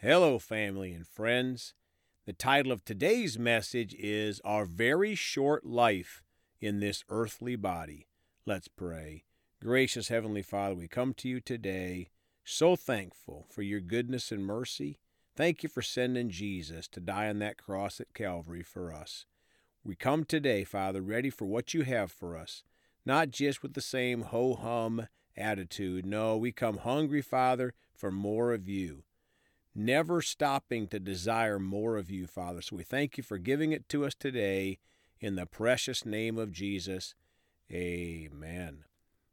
Hello, family and friends. The title of today's message is Our Very Short Life in This Earthly Body. Let's pray. Gracious Heavenly Father, we come to you today so thankful for your goodness and mercy. Thank you for sending Jesus to die on that cross at Calvary for us. We come today, Father, ready for what you have for us, not just with the same ho hum attitude. No, we come hungry, Father, for more of you never stopping to desire more of you, Father. So we thank you for giving it to us today in the precious name of Jesus. Amen.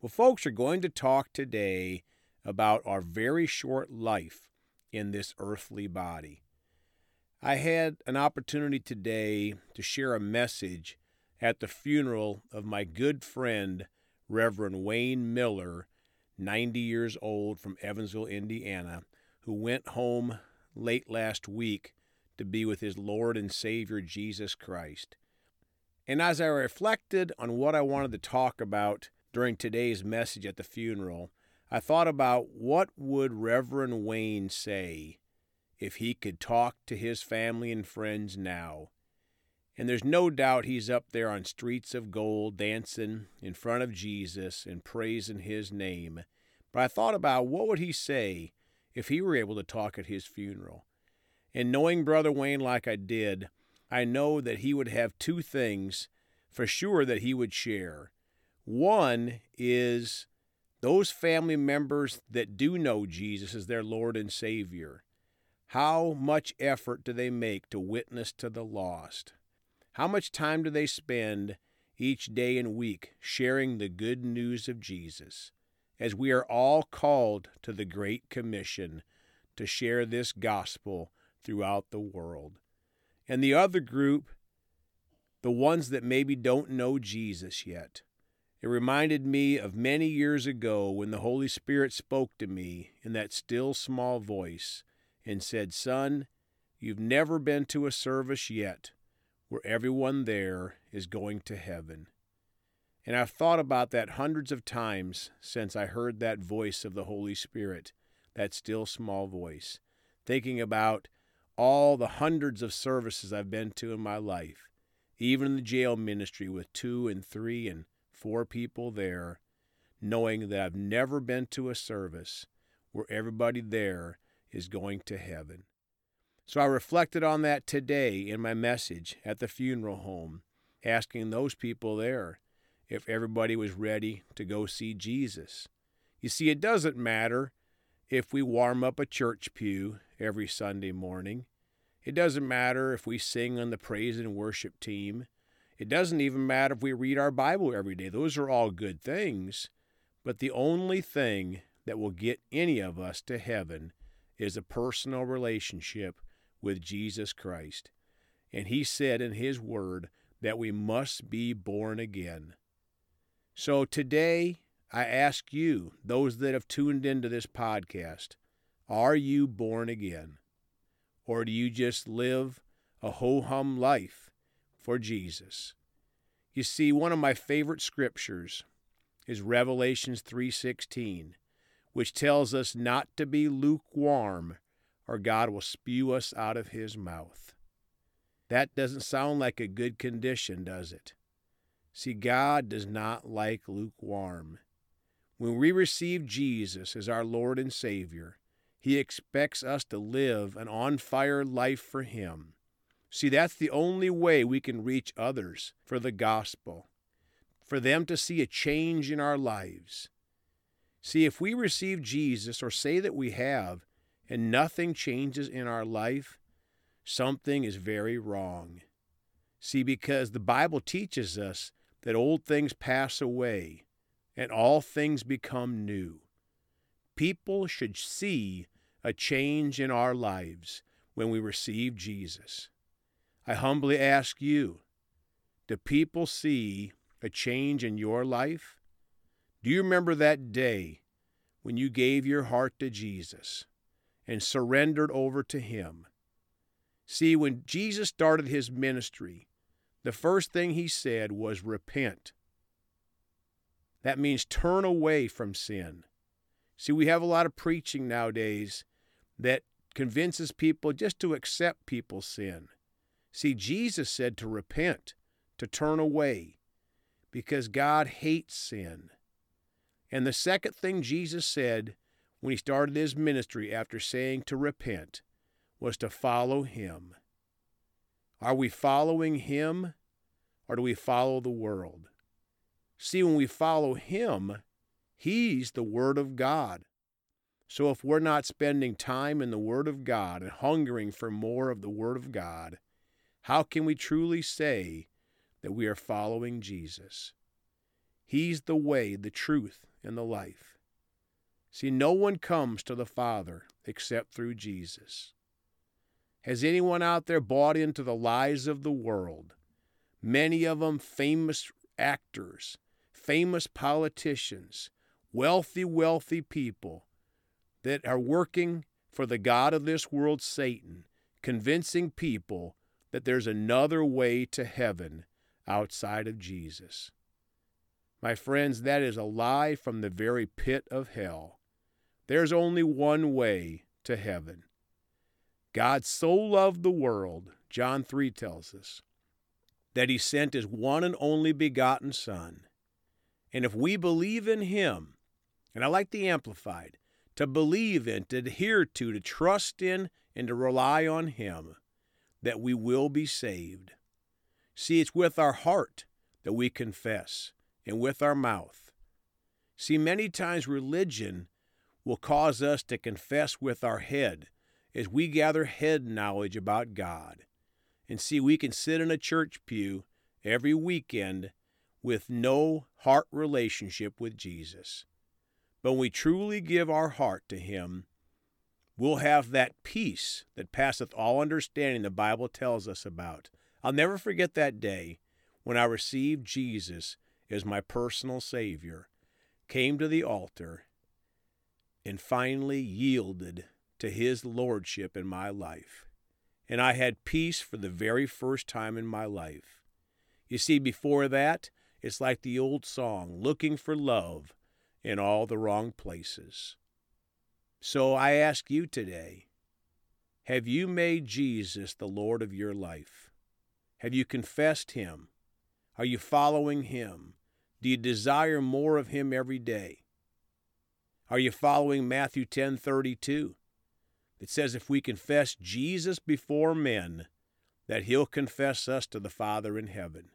Well, folks are going to talk today about our very short life in this earthly body. I had an opportunity today to share a message at the funeral of my good friend, Reverend Wayne Miller, 90 years old from Evansville, Indiana who went home late last week to be with his Lord and Savior Jesus Christ. And as I reflected on what I wanted to talk about during today's message at the funeral, I thought about what would Reverend Wayne say if he could talk to his family and friends now. And there's no doubt he's up there on streets of gold dancing in front of Jesus and praising his name. But I thought about what would he say if he were able to talk at his funeral. And knowing Brother Wayne like I did, I know that he would have two things for sure that he would share. One is those family members that do know Jesus as their Lord and Savior. How much effort do they make to witness to the lost? How much time do they spend each day and week sharing the good news of Jesus? As we are all called to the Great Commission to share this gospel throughout the world. And the other group, the ones that maybe don't know Jesus yet. It reminded me of many years ago when the Holy Spirit spoke to me in that still small voice and said, Son, you've never been to a service yet where everyone there is going to heaven. And I've thought about that hundreds of times since I heard that voice of the Holy Spirit, that still small voice, thinking about all the hundreds of services I've been to in my life, even the jail ministry with two and three and four people there, knowing that I've never been to a service where everybody there is going to heaven. So I reflected on that today in my message at the funeral home, asking those people there if everybody was ready to go see Jesus. You see, it doesn't matter if we warm up a church pew every Sunday morning. It doesn't matter if we sing on the praise and worship team. It doesn't even matter if we read our Bible every day. Those are all good things. But the only thing that will get any of us to heaven is a personal relationship with Jesus Christ. And He said in His Word that we must be born again. So today, I ask you, those that have tuned into this podcast, are you born again? Or do you just live a ho hum life for Jesus? You see, one of my favorite scriptures is Revelations 3:16, which tells us not to be lukewarm or God will spew us out of his mouth. That doesn't sound like a good condition, does it? See, God does not like lukewarm. When we receive Jesus as our Lord and Savior, He expects us to live an on fire life for Him. See, that's the only way we can reach others for the gospel, for them to see a change in our lives. See, if we receive Jesus or say that we have, and nothing changes in our life, something is very wrong. See, because the Bible teaches us that old things pass away and all things become new. People should see a change in our lives when we receive Jesus. I humbly ask you do people see a change in your life? Do you remember that day when you gave your heart to Jesus and surrendered over to Him? See, when Jesus started His ministry, the first thing he said was repent. That means turn away from sin. See, we have a lot of preaching nowadays that convinces people just to accept people's sin. See, Jesus said to repent, to turn away, because God hates sin. And the second thing Jesus said when he started his ministry after saying to repent was to follow him. Are we following him or do we follow the world? See, when we follow him, he's the Word of God. So if we're not spending time in the Word of God and hungering for more of the Word of God, how can we truly say that we are following Jesus? He's the way, the truth, and the life. See, no one comes to the Father except through Jesus. Has anyone out there bought into the lies of the world? Many of them famous actors, famous politicians, wealthy, wealthy people that are working for the God of this world, Satan, convincing people that there's another way to heaven outside of Jesus. My friends, that is a lie from the very pit of hell. There's only one way to heaven. God so loved the world, John 3 tells us, that he sent his one and only begotten Son. And if we believe in him, and I like the Amplified, to believe in, to adhere to, to trust in, and to rely on him, that we will be saved. See, it's with our heart that we confess, and with our mouth. See, many times religion will cause us to confess with our head as we gather head knowledge about God. And see, we can sit in a church pew every weekend with no heart relationship with Jesus. But when we truly give our heart to Him, we'll have that peace that passeth all understanding the Bible tells us about. I'll never forget that day when I received Jesus as my personal Savior, came to the altar, and finally yielded to His Lordship in my life. And I had peace for the very first time in my life. You see, before that, it's like the old song, looking for love in all the wrong places. So I ask you today have you made Jesus the Lord of your life? Have you confessed Him? Are you following Him? Do you desire more of Him every day? Are you following Matthew 10:32? It says if we confess Jesus before men, that he'll confess us to the Father in heaven.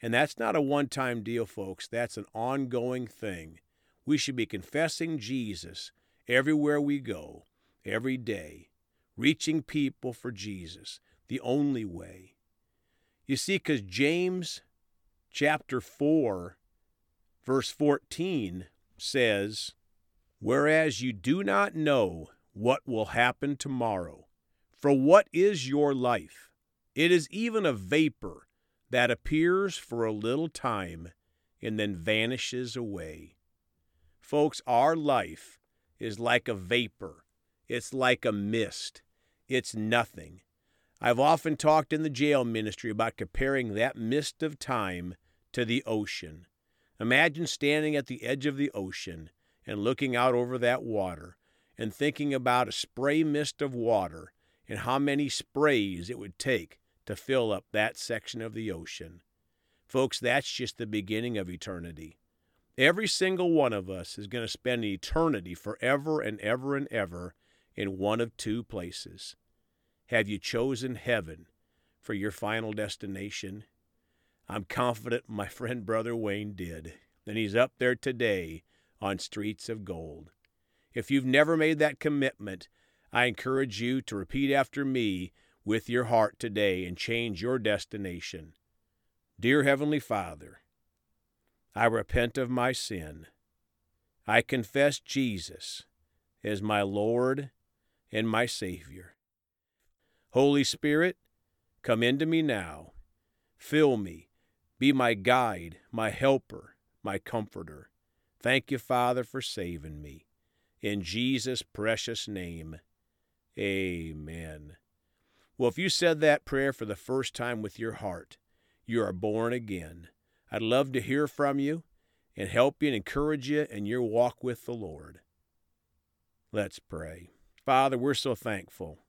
And that's not a one-time deal, folks. That's an ongoing thing. We should be confessing Jesus everywhere we go, every day, reaching people for Jesus, the only way. You see, because James chapter 4, verse 14 says, Whereas you do not know what will happen tomorrow, for what is your life? It is even a vapor that appears for a little time and then vanishes away. Folks, our life is like a vapor, it's like a mist, it's nothing. I've often talked in the jail ministry about comparing that mist of time to the ocean. Imagine standing at the edge of the ocean and looking out over that water and thinking about a spray mist of water and how many sprays it would take to fill up that section of the ocean. Folks, that's just the beginning of eternity. Every single one of us is going to spend eternity forever and ever and ever in one of two places. Have you chosen heaven for your final destination? I'm confident my friend Brother Wayne did, and he's up there today on streets of gold. If you've never made that commitment, I encourage you to repeat after me with your heart today and change your destination. Dear Heavenly Father, I repent of my sin. I confess Jesus as my Lord and my Savior. Holy Spirit, come into me now. Fill me be my guide, my helper, my comforter. Thank you, Father, for saving me. In Jesus' precious name, amen. Well, if you said that prayer for the first time with your heart, you are born again. I'd love to hear from you and help you and encourage you in your walk with the Lord. Let's pray. Father, we're so thankful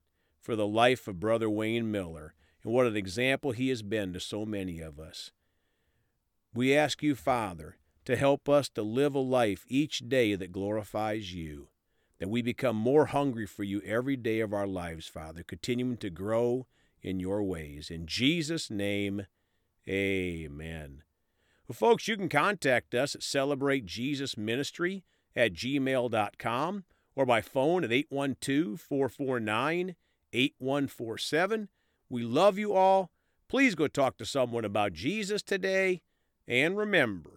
for the life of Brother Wayne Miller and what an example he has been to so many of us. We ask you, Father, to help us to live a life each day that glorifies you, that we become more hungry for you every day of our lives, Father, continuing to grow in your ways. In Jesus' name, amen. Well, folks, you can contact us at Celebrate Jesus Ministry at gmail.com or by phone at 812 449 8147. We love you all. Please go talk to someone about Jesus today. And remember,